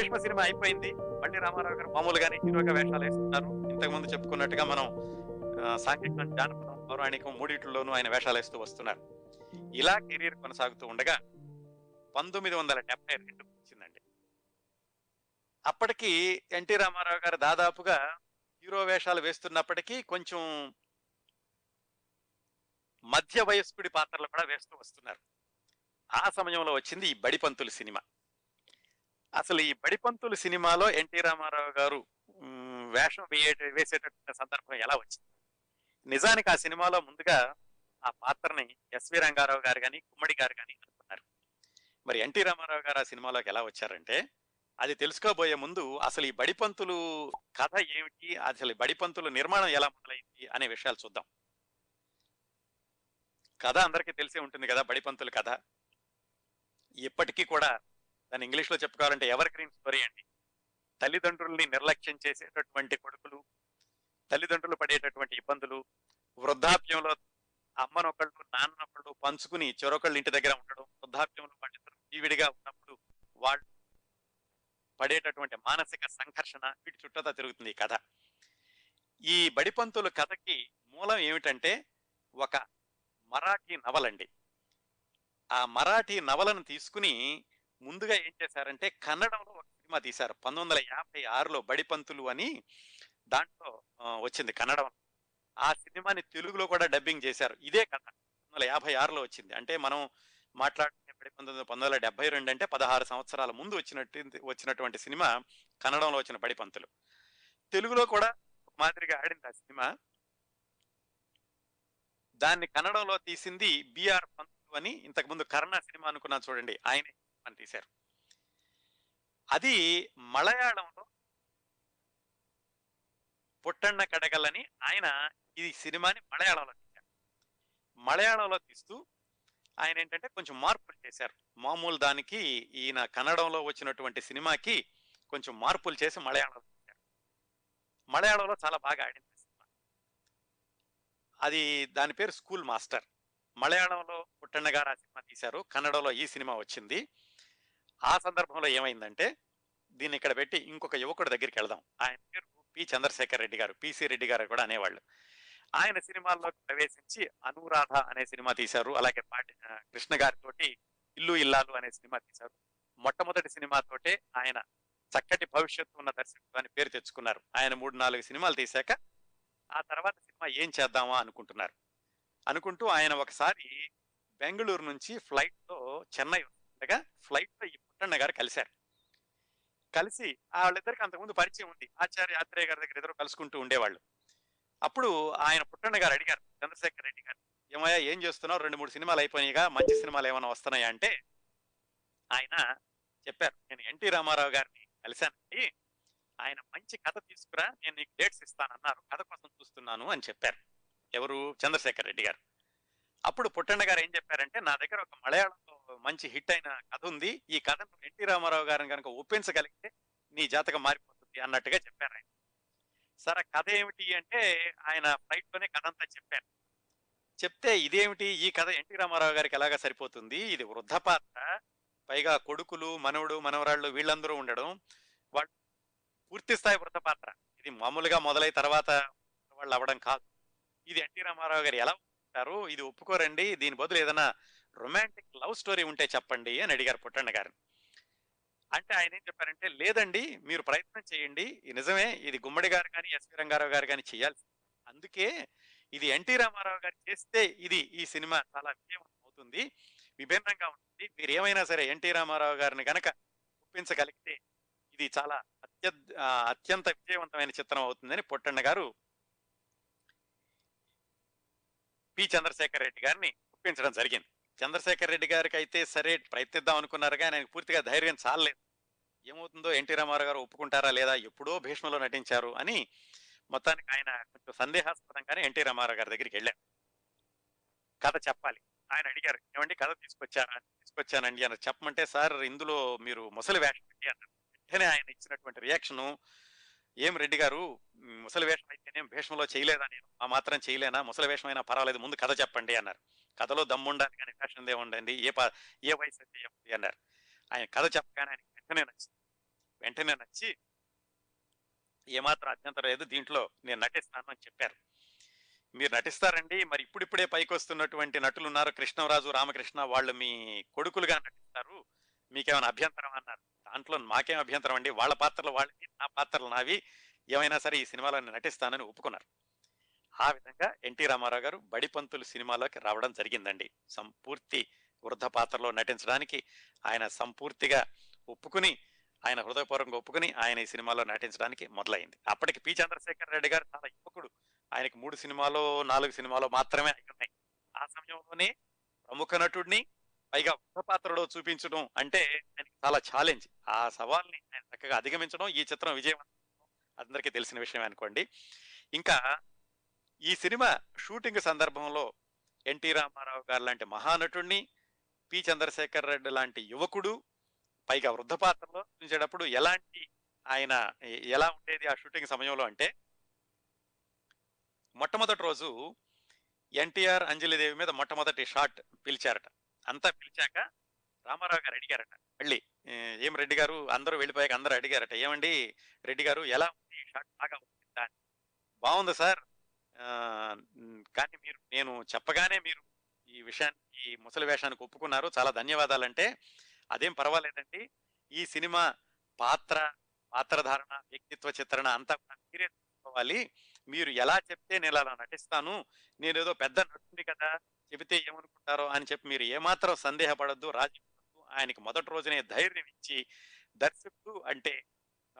Bhishma cinema అయిపోయింది. మళ్ళీ రామారావు గారు మామూలుగానే హీరోగా వేషాలు వేస్తున్నారు ఇంతకు ముందు చెప్పుకున్నట్టుగా మనం ఆ, సాంఘికం జానపదం పౌరాణికం మూడిట్లోనూ ఆయన వేషాలు వేస్తూ వస్తున్నారు ఇలా కెరీర్ కొనసాగుతూ ఉండగా పంతొమ్మిది వందల డెబ్బై రెండు వచ్చిందండి. అప్పటికి ఎన్టీ రామారావు గారు దాదాపుగా హీరో వేషాలు వేస్తున్నప్పటికీ కొంచెం మధ్య వయస్కుడి పాత్రలు కూడా వేస్తూ వస్తున్నారు. ఆ సమయంలో వచ్చింది ఈ బడిపంతులు సినిమా. అసలు ఈ బడిపంతులు సినిమాలో ఎన్టీ రామారావు గారు వేషం వేయట వేసేటటువంటి సందర్భం ఎలా వచ్చింది? నిజానికి ఆ సినిమాలో ముందుగా ఆ పాత్రని ఎస్వి రంగారావు గారు కానీ కుమ్మడి గారు కానీ అనుకున్నారు మరి ఎన్టీ రామారావు గారు ఆ సినిమాలోకి ఎలా వచ్చారంటే అది తెలుసుకోబోయే ముందు అసలు ఈ బడిపంతులు కథ ఏమిటి అసలు ఈ బడిపంతులు నిర్మాణం ఎలా మొదలైంది అనే విషయాలు చూద్దాం. కథ అందరికీ తెలిసే ఉంటుంది కదా బడిపంతుల కథ. ఇప్పటికీ కూడా దాన్ని ఇంగ్లీష్లో చెప్పుకోవాలంటే ఎవర్ గ్రీన్ స్టోరీ అండి. తల్లిదండ్రుల్ని నిర్లక్ష్యం చేసేటటువంటి కొడుకులు తల్లిదండ్రులు పడేటటువంటి ఇబ్బందులు వృద్ధాప్యంలో అమ్మనొకళ్ళు నాన్నొకళ్ళు పంచుకుని చెరొకళ్ళు ఇంటి దగ్గర ఉండడం వృద్ధాప్యంలో పండితులు జీవిడిగా ఉన్నప్పుడు వాళ్ళు పడేటటువంటి మానసిక సంఘర్షణ వీటి చుట్టూతా తిరుగుతుంది ఈ కథ. ఈ బడిపంతుల కథకి మూలం ఏమిటంటే ఒక మరాఠీ నవలండి. ఆ మరాఠీ నవలను తీసుకుని ముందుగా ఏం చేశారంటే కన్నడంలో ఒక సినిమా తీశారు. పంతొమ్మిది వందల యాభై ఆరులో బడిపంతులు అని దాంట్లో వచ్చింది కన్నడం. ఆ సినిమాని తెలుగులో కూడా డబ్బింగ్ చేశారు. ఇదే కథ పంతొమ్మిది వందల యాభై ఆరులో వచ్చింది. అంటే మనం మాట్లాడుకునే బడిపంతులు పంతొమ్మిది వందల డెబ్బై రెండు అంటే పదహారు సంవత్సరాల ముందు వచ్చినట్టు వచ్చినటువంటి సినిమా కన్నడంలో వచ్చిన బడిపంతులు తెలుగులో కూడా మాదిరిగా ఆడింది ఆ సినిమా. దాన్ని కన్నడంలో తీసింది బిఆర్ పంతులు అని ఇంతకుముందు కర్ణ సినిమా అనుకున్నాను చూడండి. ఆయనే అని తీశారు. అది మలయాళంలో పుట్టన్న కడగలని ఆయన ఈ సినిమాని మలయాళంలో తీశారు. మలయాళంలో తీస్తూ ఆయన ఏంటంటే కొంచెం మార్పులు చేశారు. మామూలు దానికి ఈయన కన్నడంలో వచ్చినటువంటి సినిమాకి కొంచెం మార్పులు చేసి మలయాళంలో తీశారు. మలయాళంలో చాలా బాగా ఆడింది సినిమా. అది దాని పేరు స్కూల్ మాస్టర్. మలయాళంలో పుట్టన్న గారు ఆ సినిమా తీశారు. కన్నడలో ఈ సినిమా వచ్చింది. ఆ సందర్భంలో ఏమైందంటే దీన్ని ఇక్కడ పెట్టి ఇంకొక యువకుడి దగ్గరికి వెళదాం. ఆయన పేరు పి. చంద్రశేఖర్ రెడ్డి గారు పిసి రెడ్డి గారు కూడా అనేవాళ్ళు. ఆయన సినిమాల్లో ప్రవేశించి అనురాధ అనే సినిమా తీశారు. అలాగే పాటి కృష్ణ గారితోటి ఇల్లు ఇల్లాలు అనే సినిమా తీశారు. మొట్టమొదటి సినిమాతోటే ఆయన చక్కటి భవిష్యత్తు ఉన్న దర్శకుడు అని పేరు తెచ్చుకున్నారు. ఆయన మూడు నాలుగు సినిమాలు తీశాక ఆ తర్వాత సినిమా ఏం చేద్దామా అనుకుంటున్నారు. అనుకుంటూ ఆయన ఒకసారి బెంగళూరు నుంచి ఫ్లైట్లో చెన్నై ఉండగా ఫ్లైట్లో ఈ పుట్టన్న గారు కలిశారు. కలిసి ఆ వాళ్ళిద్దరికి అంతకుముందు పరిచయం ఉంది. ఆచార్య ఆత్రేయ గారి దగ్గర ఇద్దరు కలుసుకుంటూ ఉండేవాళ్ళు. అప్పుడు ఆయన పుట్టన్న గారు అడిగారు చంద్రశేఖర్ రెడ్డి గారు ఏమయ్యా ఏం చేస్తున్నావు రెండు మూడు సినిమాలు అయిపోయినాయిగా మంచి సినిమాలు ఏమైనా వస్తున్నాయా? అంటే ఆయన చెప్పారు నేను ఎన్టీ రామారావు గారిని కలిశానండి. ఆయన మంచి కథ తీసుకురా నేను నీకు డేట్స్ ఇస్తానన్నారు. కథ కోసం చూస్తున్నాను అని చెప్పారు. ఎవరు? చంద్రశేఖర్ రెడ్డి గారు. అప్పుడు పుట్టన్న గారు ఏం చెప్పారంటే నా దగ్గర ఒక మలయాళంలో మంచి హిట్ అయిన కథ ఉంది. ఈ కథను ఎన్టీ రామారావు గారిని కనుక ఒప్పించగలిగితే నీ జాతకం మారిపోతుంది అన్నట్టుగా చెప్పారు ఆయన. సరే కథ ఏమిటి అంటే ఆయన ఫ్లైట్లోనే కథ అంతా చెప్పారు. చెప్తే ఇదేమిటి? ఈ కథ ఎన్టీ రామారావు గారికి ఎలాగా సరిపోతుంది? ఇది వృద్ధ పాత్ర. పైగా కొడుకులు మనవడు మనవరాళ్ళు వీళ్ళందరూ ఉండడం వాళ్ళు పూర్తి స్థాయి వృద్ధ పాత్ర. ఇది మామూలుగా మొదలై తర్వాత వాళ్ళు అవ్వడం కాదు. ఇది ఎన్టీ రామారావు గారు ఎలా ఉంటారు ఇది ఒప్పుకోరండి. దీని బదులు ఏదైనా రొమాంటిక్ లవ్ స్టోరీ ఉంటే చెప్పండి అని అడిగారు పుట్టన్న గారు అంటే ఆయన ఏం చెప్పారంటే లేదండి మీరు ప్రయత్నం చేయండి. నిజమే ఇది గుమ్మడి గారు కానీ ఎస్వి రంగారావు గారు కానీ చేయాల్సి అందుకే ఇది ఎన్టీ రామారావు గారు చేస్తే ఇది ఈ సినిమా చాలా విజయవంతం అవుతుంది విభిన్నంగా ఉంటుంది. మీరు ఏమైనా సరే ఎన్టీ రామారావు గారిని గనక ఒప్పించగలిగితే ఇది చాలా అత్య అత్యంత విజయవంతమైన చిత్రం అవుతుందని పొట్టన్న గారు పి. చంద్రశేఖర్ రెడ్డి గారిని ఒప్పించడం జరిగింది. చంద్రశేఖర్ రెడ్డి గారికి అయితే సరే ప్రయత్నిద్దాం అనుకున్నారు కానీ ఆయనకు పూర్తిగా ధైర్యం చాలలేదు. ఏమవుతుందో ఎన్టీ రామారావు గారు ఒప్పుకుంటారా లేదా ఎప్పుడో భీష్మలో నటించారు అని మొత్తానికి ఆయన కొంచెం సందేహాస్పదంగానే ఎన్టీ రామారావు గారి దగ్గరికి వెళ్ళారు. కథ చెప్పాలి. ఆయన అడిగారు ఏమండి కథ తీసుకొచ్చారా? తీసుకొచ్చానండి అని చెప్పమంటే సార్ ఇందులో మీరు ముసలి వేషం అన్నారు. వెంటనే ఆయన ఇచ్చినటువంటి రియాక్షను ఏం రెడ్డి గారు ముసలి వేషం అయితేనేం భీష్మలో చేయలేదా నేను? ఆ మాత్రం చేయలేనా? ముసలి వేషం అయినా పర్వాలేదు ముందు కథ చెప్పండి అన్నారు. కథలో దమ్ముండాలి కానీ వేషం ఉండండి ఏ ఏ వయసు అయితే ఏముంది అన్నారు. ఆయన కథ చెప్పగానే ఆయన వెంటనే నచ్చింది వెంటనే నచ్చి ఏమాత్రం అభ్యంతరం లేదు దీంట్లో నేను నటిస్తాను అని చెప్పారు. మీరు నటిస్తారండి మరి ఇప్పుడిప్పుడే పైకి వస్తున్నటువంటి నటులు ఉన్నారు కృష్ణరాజు రామకృష్ణ వాళ్ళు మీ కొడుకులుగా నటిస్తారు. మీకేమైనా అభ్యంతరం అన్నారు. దాంట్లో మాకేం అభ్యంతరం అండి? వాళ్ళ పాత్రలు వాళ్ళకి నా పాత్రలు నావి. ఏమైనా సరే ఈ సినిమాలో నేను నటిస్తానని ఒప్పుకున్నారు. ఆ విధంగా ఎన్టీ రామారావు గారు బడిపంతులు సినిమాలోకి రావడం జరిగిందండి. సంపూర్తి వృద్ధ పాత్రలో నటించడానికి ఆయన సంపూర్తిగా ఒప్పుకుని ఆయన హృదయపూర్వకంగా ఒప్పుకుని ఆయన ఈ సినిమాలో నటించడానికి మొదలైంది. అప్పటికి పి. చంద్రశేఖర్ రెడ్డి గారు చాలా యువకుడు. ఆయనకి మూడు సినిమాలు నాలుగు సినిమాలు మాత్రమే అయి ఉన్నాయి ఆ సమయంలోనే ప్రముఖ నటుడిని పైగా వృద్ధ పాత్రలో చూపించడం అంటే ఆయనకి చాలా ఛాలెంజ్ ఆ సవాల్ని ఆయన చక్కగా అధిగమించడం ఈ చిత్రం విజయవంతం అందరికీ తెలిసిన విషయం అనుకోండి. ఇంకా ఈ సినిమా షూటింగ్ సందర్భంలో ఎన్టీ రామారావు గారు లాంటి మహానటుడిని పి చంద్రశేఖర్ రెడ్డి లాంటి యువకుడు పైగా వృద్ధ పాత్రలో చూసేటప్పుడు ఎలాంటి ఆయన ఎలా ఉండేది ఆ షూటింగ్ సమయంలో అంటే మొట్టమొదటి రోజు ఎన్టీఆర్ అంజలిదేవి మీద మొట్టమొదటి షాట్ పిలిచారట. అంతా పిలిచాక రామారావు గారు అడిగారట. మళ్ళీ ఏం రెడ్డి గారు? అందరూ వెళ్ళిపోయాక అందరూ అడిగారట. ఏమండి రెడ్డి గారు ఎలా ఉంది? ఈ షాట్ బాగా ఉందా బాగుంది సార్. కానీ మీరు నేను చెప్పగానే మీరు ఈ విషయాన్ని ఈ ముసలి వేషానికి ఒప్పుకున్నారు. చాలా ధన్యవాదాలంటే అదేం పర్వాలేదండి. ఈ సినిమా పాత్ర పాత్రధారణ వ్యక్తిత్వ చిత్రణ అంతా కూడా మీరే చూసుకోవాలి. మీరు ఎలా చెప్తే నేను అలా నటిస్తాను? నేను ఏదో పెద్ద నటుడిని కదా చెబితే ఏమనుకుంటారో అని చెప్పి మీరు ఏమాత్రం సందేహపడద్దు రాజీ ఆయనకి మొదటి రోజునే ధైర్యం ఇచ్చి దర్శకుడు అంటే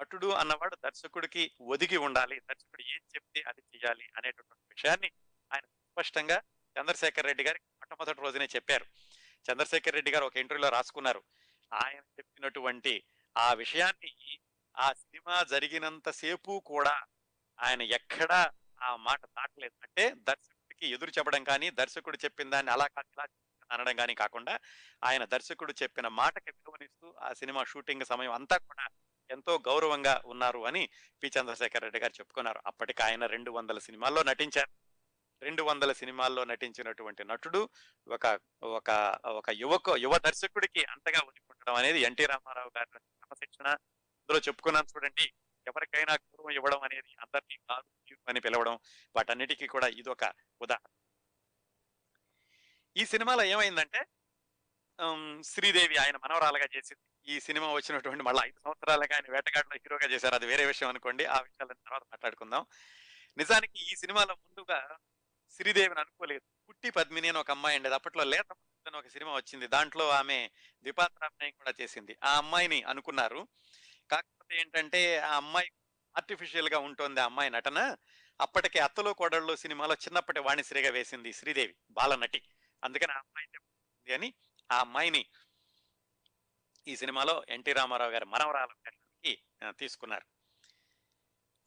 నటుడు అన్నవాడు దర్శకుడికి ఒదిగి ఉండాలి. దర్శకుడు ఏం చెప్తే అది చేయాలి అనేటటువంటి విషయాన్ని ఆయన స్పష్టంగా చంద్రశేఖర్ రెడ్డి గారికి మొట్టమొదటి రోజునే చెప్పారు. చంద్రశేఖర్ రెడ్డి గారు ఒక ఇంటర్వ్యూలో రాసుకున్నారు. ఆయన చెప్పినటువంటి ఆ విషయాన్ని ఆ సినిమా జరిగినంత సేపు కూడా ఆయన ఎక్కడా ఆ మాట దాటలేదు. అంటే దర్శకుడికి ఎదురు చెప్పడం కానీ దర్శకుడు చెప్పిన దాన్ని అలా కాదు అనడం కానీ కాకుండా ఆయన దర్శకుడు చెప్పిన మాటకి విలువనిస్తూ ఆ సినిమా షూటింగ్ సమయం అంతా కూడా ఎంతో గౌరవంగా ఉన్నారు అని పి. చంద్రశేఖర్ రెడ్డి గారు చెప్పుకున్నారు. అప్పటికి ఆయన రెండు వందల సినిమాల్లో నటించారు. రెండు వందల సినిమాల్లో నటించినటువంటి నటుడు ఒక ఒక ఒక యువక యువ దర్శకుడికి అంతగా ఉండిపోవడం అనేది ఎన్టీ రామారావు గారి క్రమశిక్షణ ఇందులో చెప్పుకున్నాను చూడండి ఎవరికైనా గౌరవం ఇవ్వడం అనేది అందరినీ కాదు అని పిలవడం వాటన్నిటికీ కూడా ఇదొక ఉదాహరణ. ఈ సినిమాలో ఏమైందంటే శ్రీదేవి ఆయన మనవరాలుగా చేసింది. ఈ సినిమా వచ్చినటువంటి మళ్ళీ ఐదు సంవత్సరాలుగా ఆయన వేటగాడులో హీరోగా చేశారు. అది వేరే విషయం అనుకోండి. ఆ విషయాలను తర్వాత మాట్లాడుకుందాం. నిజానికి ఈ సినిమాలో ముందుగా శ్రీదేవిని అనుకోలేదు. పుట్టి పద్మిని అని ఒక అమ్మాయి ఉండేది. అప్పట్లో లేత అని ఒక సినిమా వచ్చింది. దాంట్లో ఆమె ద్విపాత్రాభినయం కూడా చేసింది. ఆ అమ్మాయిని అనుకున్నారు. కాకపోతే ఏంటంటే ఆ అమ్మాయి ఆర్టిఫిషియల్గా ఉంటుంది ఆ అమ్మాయి నటన. అప్పటికి అత్తలో కోడళ్ళు సినిమాలో చిన్నప్పటి వాణిశ్రీగా వేసింది శ్రీదేవి బాలనటి. అందుకని ఆ అమ్మాయి అని ఆ అమ్మాయిని ఈ సినిమాలో ఎన్టీ రామారావు గారి మనవరాల తీసుకున్నారు.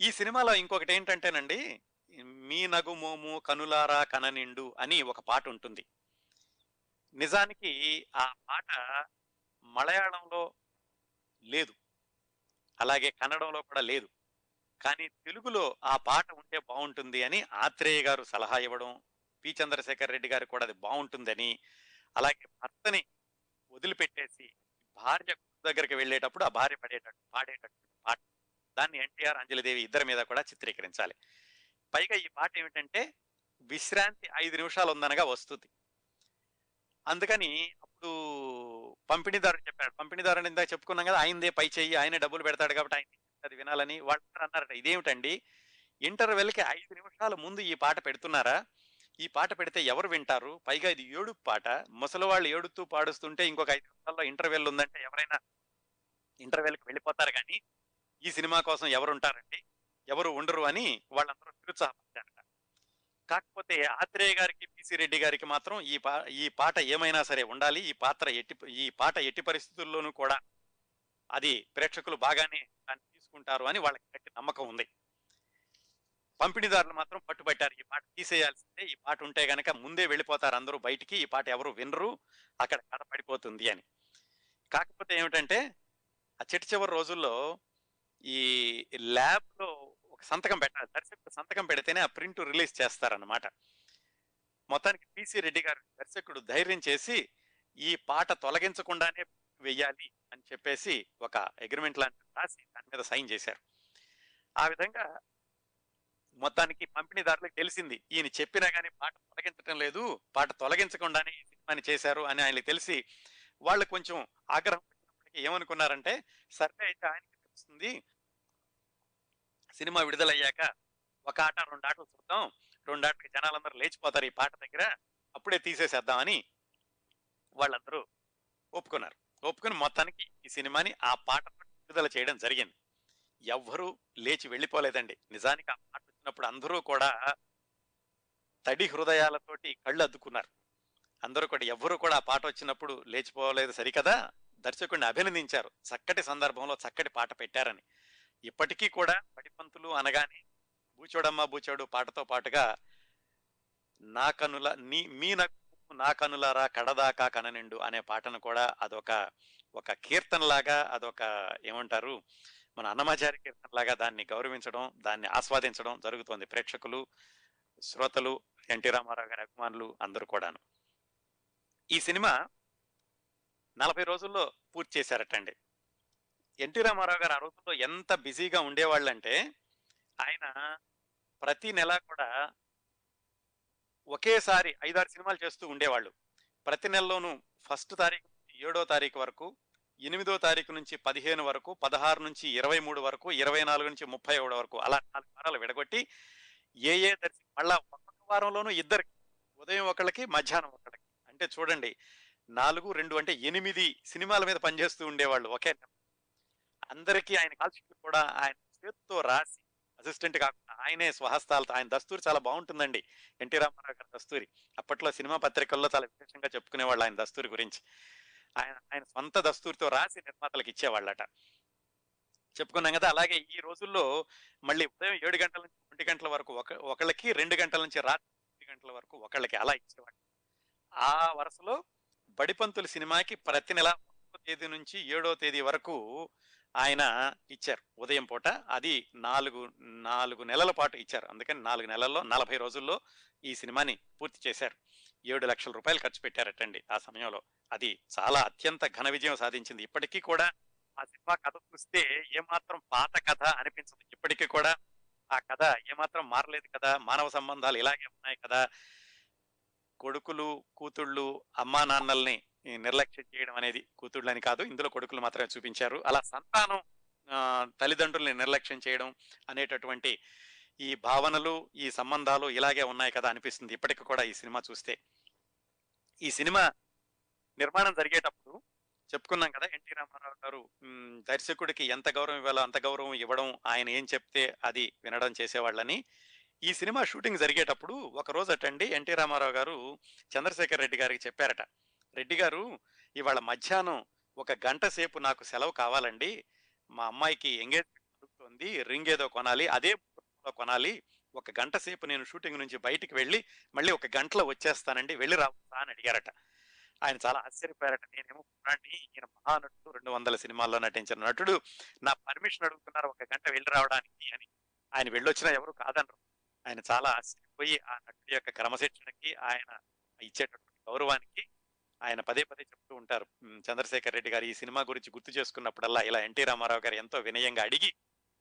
ఈ సినిమాలో ఇంకొకటి ఏంటంటేనండి మీ నగుమోము కనులారా కననిండు అని ఒక పాట ఉంటుంది. నిజానికి ఆ పాట మలయాళంలో లేదు. అలాగే కన్నడంలో కూడా లేదు. కానీ తెలుగులో ఆ పాట ఉంటే బాగుంటుంది అని ఆత్రేయ గారు సలహా ఇవ్వడం పి. చంద్రశేఖర్ రెడ్డి గారు కూడా అది బాగుంటుందని అలాగే భర్తని వదిలిపెట్టేసి భార్య దగ్గరికి వెళ్ళేటప్పుడు ఆ భార్య పడేటట్టు పాడేటట్టు పాట. దాన్ని ఎన్టీఆర్ అంజలిదేవి ఇద్దరి మీద కూడా చిత్రీకరించాలి. పైగా ఈ పాట ఏమిటంటే విశ్రాంతి ఐదు నిమిషాలు ఉందనగా వస్తుంది. అందుకని అప్పుడు పంపిణీదారు చెప్పాడు. పంపిణీదారుని ఇందాక చెప్పుకున్నాం కదా ఆయనదే పై చెయ్యి ఆయనే డబ్బులు పెడతాడు కాబట్టి ఆయన అది వినాలని వాళ్ళు అన్నారట. ఇదేమిటండి? ఇంటర్వెల్కి ఐదు నిమిషాల ముందు ఈ పాట పెడుతున్నారా? ఈ పాట పెడితే ఎవరు వింటారు? పైగా ఇది ఏడుపు పాట. ముసలి వాళ్ళు ఏడుతూ పాడుస్తుంటే ఇంకొక ఐదు నిమిషాల్లో ఇంటర్వెల్ ఉందంటే ఎవరైనా ఇంటర్వెల్కి వెళ్ళిపోతారు కానీ ఈ సినిమా కోసం ఎవరు ఉంటారండి ఎవరు ఉండరు అని వాళ్ళందరూ నిరుత్సాహపడ్డారు. కాకపోతే ఆత్రేయ గారికి పిసి రెడ్డి గారికి మాత్రం ఈ పా ఈ పాట ఏమైనా సరే ఉండాలి. ఈ పాత్ర ఎట్టి ఈ పాట ఎట్టి పరిస్థితుల్లోనూ కూడా అది ప్రేక్షకులు బాగానే దాన్ని తీసుకుంటారు అని వాళ్ళకి గట్టి నమ్మకం ఉంది. పంపిణీదారులు మాత్రం పట్టుబట్టారు. ఈ పాట తీసేయాల్సిందే. ఈ పాట ఉంటే గనక ముందే వెళ్ళిపోతారు అందరూ బయటికి. ఈ పాట ఎవరు వినరు. అక్కడ కథ పడిపోతుంది అని. కాకపోతే ఏమిటంటే ఆ చిట్ట చివరి రోజుల్లో ఈ ల్యాబ్లో సంతకం పెట్టాలి దర్శకుడు సంతకం పెడితేనే ఆ ప్రింట్ రిలీజ్ చేస్తారన్నమాట. మొత్తానికి పిసి రెడ్డి గారు దర్శకుడు ధైర్యం చేసి ఈ పాట తొలగించకుండానే వెయ్యాలి అని చెప్పేసి ఒక అగ్రిమెంట్ లాంటి రాసి దాని మీద సైన్ చేశారు. ఆ విధంగా మొత్తానికి పంపిణీదారులకు తెలిసింది ఈయన చెప్పినా కానీ పాట తొలగించడం లేదు పాట తొలగించకుండానే ఈ సినిమాని చేశారు అని ఆయనకి తెలిసి వాళ్ళు కొంచెం ఆగ్రహం ఏమనుకున్నారంటే సరే అయితే ఆయనకి తెలుస్తుంది సినిమా విడుదలయ్యాక ఒక ఆట రెండు ఆటలు చూద్దాం. రెండు ఆటలకి జనాలందరూ లేచిపోతారు ఈ పాట దగ్గర. అప్పుడే తీసేసేద్దామని వాళ్ళందరూ ఒప్పుకున్నారు. ఒప్పుకుని మొత్తానికి ఈ సినిమాని ఆ పాట విడుదల చేయడం జరిగింది. ఎవ్వరూ లేచి వెళ్ళిపోలేదండి. నిజానికి ఆ పాట వచ్చినప్పుడు అందరూ కూడా తడి హృదయాలతోటి కళ్ళు అద్దుకున్నారు. అందరూ కూడా ఎవ్వరూ కూడా ఆ పాట వచ్చినప్పుడు లేచిపోలేదు సరికదా? దర్శకుడిని అభినందించారు. చక్కటి సందర్భంలో చక్కటి పాట పెట్టారని. ఇప్పటికీ కూడా పడిపంతులు అనగానే బూచోడమ్మ బూచోడు పాటతో పాటుగా నా కనుల నీ మీ నవ్వు నా కనులారా కడదాకా కననిండు అనే పాటను కూడా అదొక ఒక కీర్తనలాగా అదొక ఏమంటారు మన అన్నమాచారి కీర్తనలాగా దాన్ని గౌరవించడం దాన్ని ఆస్వాదించడం జరుగుతోంది. ప్రేక్షకులు శ్రోతలు ఎన్టీ రామారావు గారి అభిమానులు అందరూ కూడాను. ఈ సినిమా నలభై రోజుల్లో పూర్తి చేశారటండి. ఎన్టీ రామారావు గారు ఆ రోజుల్లో ఎంత బిజీగా ఉండేవాళ్ళంటే ఆయన ప్రతి నెల కూడా ఒకేసారి ఐదారు సినిమాలు చేస్తూ ఉండేవాళ్ళు. ప్రతి నెలలోనూ ఫస్ట్ తారీఖు ఏడో తారీఖు వరకు ఎనిమిదో తారీఖు నుంచి పదిహేను వరకు పదహారు నుంచి ఇరవై మూడు వరకు ఇరవై నాలుగు నుంచి ముప్పై ఒకటి వరకు అలా నాలుగు వారాలు విడగొట్టి ఏ ఏ దర్శనం మళ్ళా ఒక్కొక్క వారంలోనూ ఇద్దరికి ఉదయం ఒకళ్ళకి మధ్యాహ్నం ఒకళ్ళకి. అంటే చూడండి నాలుగు రెండు అంటే ఎనిమిది సినిమాల మీద పనిచేస్తూ ఉండేవాళ్ళు ఒకే అందరికీ ఆయన కాల్షీట్లు కూడా ఆయన చేత్తో రాసి అసిస్టెంట్ కాకుండా ఆయనే స్వహస్తాలతో ఆయన దస్తూరి చాలా బాగుంటుందండి. ఎన్టీ రామారావు గారి దస్తూరి. అప్పట్లో సినిమా పత్రికల్లో చాలా విశేషంగా చెప్పుకునేవాళ్ళు ఆయన దస్తూరి గురించి. ఆయన ఆయన సొంత దస్తూరితో రాసి నిర్మాతలకు ఇచ్చేవాళ్ళట. చెప్పుకున్నాం కదా అలాగే ఈ రోజుల్లో మళ్ళీ ఉదయం ఏడు గంటల నుంచి ఒంటి గంటల వరకు ఒక ఒకళ్ళకి రెండు గంటల నుంచి రాత్రి ఒంటి గంటల వరకు ఒకళ్ళకి అలా ఇచ్చేవాళ్ళు. ఆ వరుసలో బడిపంతుల సినిమాకి ప్రతి నెల తేదీ నుంచి ఏడో తేదీ వరకు ఆయన ఇచ్చారు. ఉదయం పూట అది నాలుగు నాలుగు నెలల పాటు ఇచ్చారు. అందుకని నాలుగు నెలల్లో నలభై రోజుల్లో ఈ సినిమాని పూర్తి చేశారు. ఏడు లక్షల రూపాయలు ఖర్చు పెట్టారటండి ఆ సమయంలో. అది చాలా అత్యంత ఘన విజయం సాధించింది. ఇప్పటికీ కూడా ఆ సినిమా కథ చూస్తే ఏమాత్రం పాత కథ అనిపించదు. ఇప్పటికీ కూడా ఆ కథ ఏమాత్రం మారలేదు కదా? మానవ సంబంధాలు ఇలాగే ఉన్నాయి కదా? కొడుకులు కూతుళ్ళు అమ్మా నాన్నల్ని నిర్లక్ష్యం చేయడం అనేది కూతుళ్ళని కాదు ఇందులో కొడుకులు మాత్రమే చూపించారు. అలా సంతానం తల్లిదండ్రుల్ని నిర్లక్ష్యం చేయడం అనేటటువంటి ఈ భావనలు ఈ సంబంధాలు ఇలాగే ఉన్నాయి కదా అనిపిస్తుంది. ఇప్పటికి కూడా ఈ సినిమా చూస్తే. ఈ సినిమా నిర్మాణం జరిగేటప్పుడు చెప్పుకున్నాం కదా ఎన్టీ రామారావు గారు దర్శకుడికి ఎంత గౌరవం ఇవ్వాలో అంత గౌరవం ఇవ్వడం ఆయన ఏం చెప్తే అది వినడం చేసేవాళ్ళని. ఈ సినిమా షూటింగ్ జరిగేటప్పుడు ఒక రోజు అటండి ఎన్టీ రామారావు గారు చంద్రశేఖర్ రెడ్డి గారికి చెప్పారట. రెడ్డి గారు ఇవాళ మధ్యాహ్నం ఒక గంట సేపు నాకు సెలవు కావాలండి. మా అమ్మాయికి ఎంగేజ్మెంట్ జరుగుతోంది రింగ్ ఏదో కొనాలి అదే కొనాలి. ఒక గంట సేపు నేను షూటింగ్ నుంచి బయటికి వెళ్ళి మళ్ళీ ఒక గంటలో వచ్చేస్తానండి వెళ్ళి రావచ్చా అని అడిగారట. ఆయన చాలా ఆశ్చర్యపోయారట. నేనేమో పురాణి ఈయన మహానటుడు రెండు వందల సినిమాల్లో నటించిన నటుడు. నా పర్మిషన్ అడుగుతున్నారు ఒక గంట వెళ్ళి రావడానికి అని. ఆయన వెళ్ళొచ్చినా ఎవరు కాదనరు. ఆయన చాలా ఆశ్చర్యపోయి ఆ నటుడి యొక్క క్రమశిక్షణకి ఆయన ఇచ్చేటటువంటి గౌరవానికి ఆయన పదే పదే చెప్తూ ఉంటారు. చంద్రశేఖర్ రెడ్డి గారు ఈ సినిమా గురించి గుర్తు చేసుకున్నప్పుడల్లా ఇలా ఎన్టీ రామారావు గారు ఎంతో వినయంగా అడిగి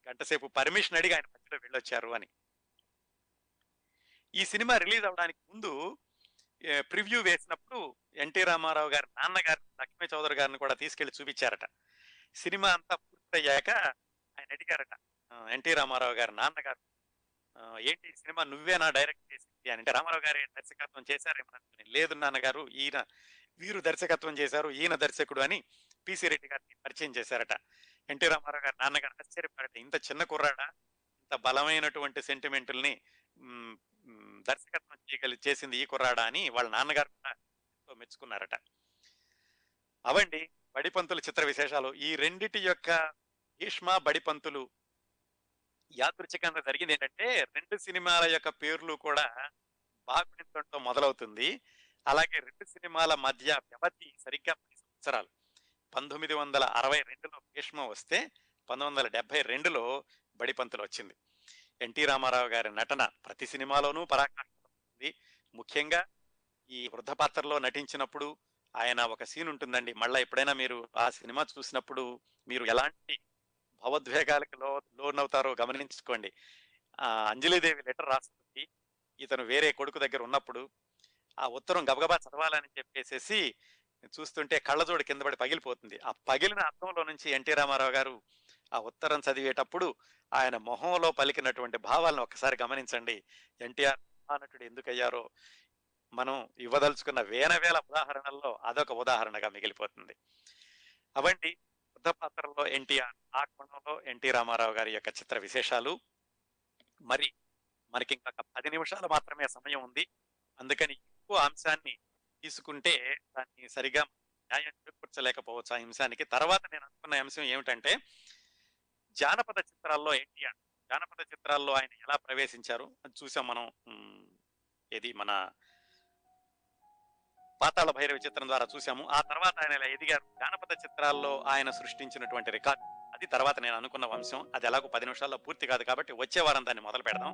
గంటసేపు పర్మిషన్ అడిగి ఆయన మధ్యలో వెళ్ళొచ్చారు అని. ఈ సినిమా రిలీజ్ అవడానికి ముందు ప్రివ్యూ వేసినప్పుడు ఎన్టీ రామారావు గారి నాన్నగారు లక్ష్మీ చౌదరి గారిని కూడా తీసుకెళ్ళి చూపించారట. సినిమా అంతా పూర్తయ్యాక ఆయన అడిగారట ఎన్టీ రామారావు గారి నాన్నగారు ఏంటి సినిమా సినిమా నువ్వేనా డైరెక్ట్ చేసింది? అని. అంటే రామారావు గారి దర్శకత్వం చేశారేమో లేదు నాన్నగారు ఈయన వీరు దర్శకత్వం చేశారు ఈయన దర్శకుడు అని పిసి రెడ్డి గారిని పరిచయం చేశారట. ఎన్టీ రామారావు గారి నాన్నగారు ఆశ్చర్యపడట ఇంత చిన్న కుర్రాడా? ఇంత బలమైనటువంటి సెంటిమెంటుల్ని దర్శకత్వం చేయగలి చేసింది ఈ కుర్రాడా అని వాళ్ళ నాన్నగారు కూడా ఎంతో మెచ్చుకున్నారట. అవండి బడిపంతుల చిత్ర విశేషాలు. ఈ రెండిటి యొక్క భీష్మ బడిపంతులు యాదృచ్ఛికంగా జరిగింది ఏంటంటే రెండు సినిమాల యొక్క పేర్లు కూడా బాగునితో మొదలవుతుంది. అలాగే రెండు సినిమాల మధ్య వ్యవధి సరిగ్గా పది సంవత్సరాలు. పంతొమ్మిది వందల అరవై రెండులో భీష్మ వస్తే పంతొమ్మిది వందల డెబ్బై రెండులో బడిపంతులు వచ్చింది. ఎన్టీ రామారావు గారి నటన ప్రతి సినిమాలోనూ పరాకాష్ఠిస్తుంది ముఖ్యంగా ఈ వృద్ధ పాత్రలో నటించినప్పుడు ఆయన ఒక సీన్ ఉంటుందండి. మళ్ళీ ఎప్పుడైనా మీరు ఆ సినిమా చూసినప్పుడు మీరు ఎలాంటి భావోద్వేగాలకు లో లోనవుతారో గమనించుకోండి. అంజలిదేవి లెటర్ రాస్తుంది. ఇతను వేరే కొడుకు దగ్గర ఉన్నప్పుడు ఆ ఉత్తరం గబగబా చదవాలని చెప్పేసేసి చూస్తుంటే కళ్ళజోడు కింద పడి పగిలిపోతుంది. ఆ పగిలిన అర్థంలో నుంచి ఎన్టీ రామారావు గారు ఆ ఉత్తరం చదివేటప్పుడు ఆయన మొహంలో పలికినటువంటి భావాలను ఒకసారి గమనించండి. ఎన్టీఆర్ మహానటుడు ఎందుకయ్యారో. మనం ఇవ్వదలుచుకున్న వేల వేల ఉదాహరణల్లో అదొక ఉదాహరణగా మిగిలిపోతుంది. అవండి బుద్ధ పాత్రలో ఎన్టీఆర్ ఆ కోణంలో ఎన్టీ రామారావు గారి యొక్క చిత్ర విశేషాలు. మరి మనకి ఇంకొక పది నిమిషాలు మాత్రమే సమయం ఉంది. అందుకని ఎక్కువ అంశాన్ని తీసుకుంటే దాన్ని సరిగా న్యాయం చేకూర్చలేకపోవచ్చు ఆ అంశానికి తర్వాత నేను అనుకున్న అంశం ఏమిటంటే జానపద చిత్రాల్లో ఎన్టీఆర్ జానపద చిత్రాల్లో ఆయన ఎలా ప్రవేశించారు? అది చూసాం మనం ఏది మన పాతాళ భైరవ చిత్రం ద్వారా చూసాము. ఆ తర్వాత ఆయన ఇలా ఎదిగారు? జానపద చిత్రాల్లో ఆయన సృష్టించినటువంటి రికార్డ్. అది తర్వాత నేను అనుకున్న అంశం అది ఎలాగో పది నిమిషాల్లో పూర్తి కాదు కాబట్టి వచ్చే వారం దాన్ని మొదలు పెడదాం